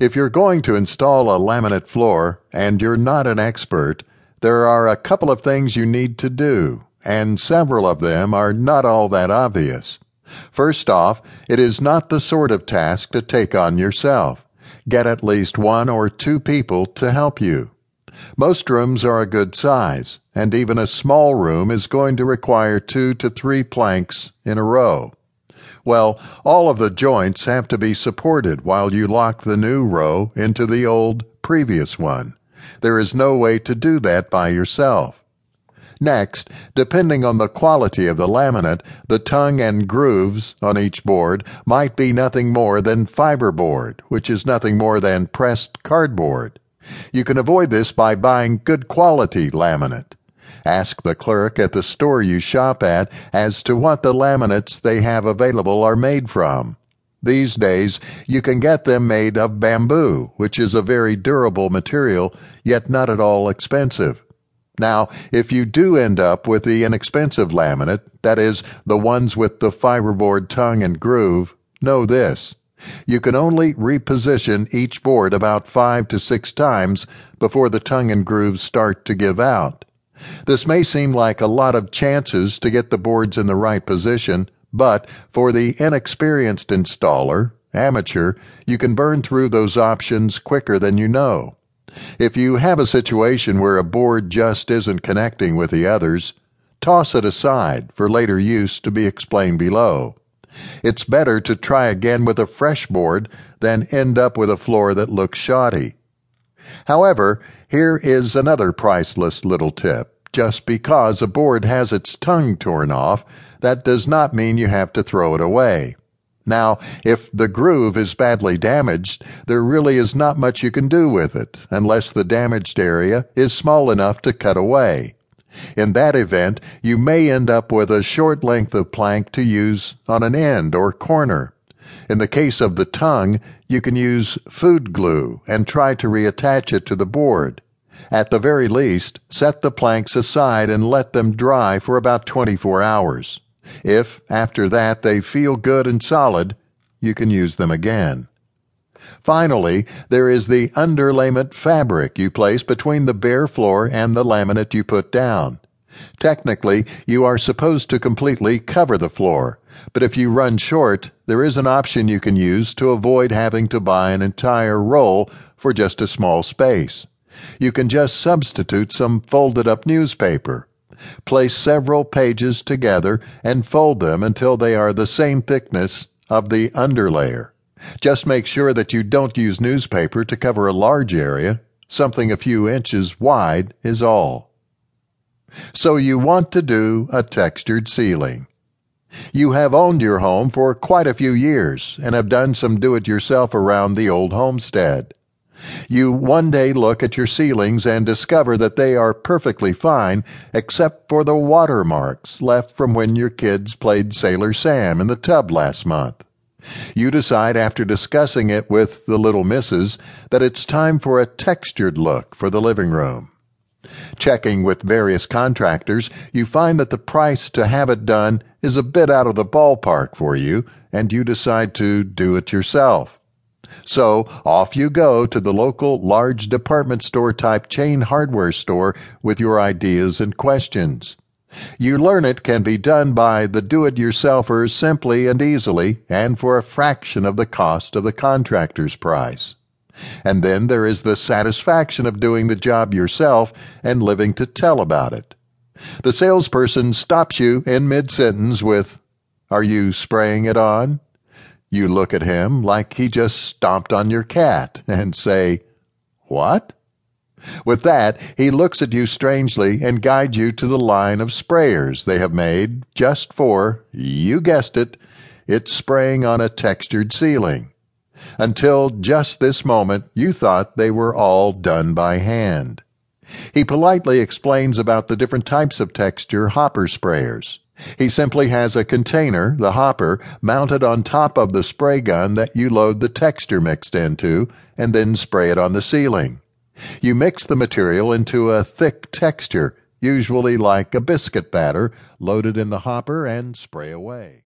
If you're going to install a laminate floor and you're not an expert, there are a couple of things you need to do, and several of them are not all that obvious. First off, it is not the sort of task to take on yourself. Get at least one or two people to help you. Most rooms are a good size, and even a small room is going to require two to three planks in a row. Well, all of the joints have to be supported while you lock the new row into the old previous one. There is no way to do that by yourself. Next, depending on the quality of the laminate, the tongue and grooves on each board might be nothing more than fiberboard, which is nothing more than pressed cardboard. You can avoid this by buying good quality laminate. Ask the clerk at the store you shop at as to what the laminates they have available are made from. These days, you can get them made of bamboo, which is a very durable material, yet not at all expensive. Now, if you do end up with the inexpensive laminate, that is, the ones with the fiberboard tongue and groove, know this. You can only reposition each board about five to six times before the tongue and grooves start to give out. This may seem like a lot of chances to get the boards in the right position, but for the inexperienced installer, amateur, you can burn through those options quicker than you know. If you have a situation where a board just isn't connecting with the others, toss it aside for later use to be explained below. It's better to try again with a fresh board than end up with a floor that looks shoddy. However, here is another priceless little tip. Just because a board has its tongue torn off, that does not mean you have to throw it away. Now, if the groove is badly damaged, there really is not much you can do with it, unless the damaged area is small enough to cut away. In that event, you may end up with a short length of plank to use on an end or corner. In the case of the tongue, you can use food glue and try to reattach it to the board. At the very least, set the planks aside and let them dry for about 24 hours. If, after that, they feel good and solid, you can use them again. Finally, there is the underlayment fabric you place between the bare floor and the laminate you put down. Technically, you are supposed to completely cover the floor, but if you run short, there is an option you can use to avoid having to buy an entire roll for just a small space. You can just substitute some folded up newspaper. Place several pages together and fold them until they are the same thickness of the underlayer. Just make sure that you don't use newspaper to cover a large area. Something a few inches wide is all. So you want to do a textured ceiling. You have owned your home for quite a few years and have done some do it yourself around the old homestead. You one day look at your ceilings and discover that they are perfectly fine except for the watermarks left from when your kids played Sailor Sam in the tub last month. You decide after discussing it with the little misses that it's time for a textured look for the living room. Checking with various contractors, you find that the price to have it done is a bit out of the ballpark for you, and you decide to do it yourself. So off you go to the local large department store type chain hardware store with your ideas and questions. You learn it can be done by the do it yourselfers simply and easily and for a fraction of the cost of the contractor's price. And then there is the satisfaction of doing the job yourself and living to tell about it. The salesperson stops you in mid sentence with, Are you spraying it on? You look at him like he just stomped on your cat and say, What? With that, he looks at you strangely and guides you to the line of sprayers they have made just for, you guessed it, it's spraying on a textured ceiling. Until just this moment, you thought they were all done by hand. He politely explains about the different types of texture hopper sprayers. He simply has a container, the hopper, mounted on top of the spray gun that you load the texture mixed into and then spray it on the ceiling. You mix the material into a thick texture, usually like a biscuit batter, load it in the hopper, and spray away.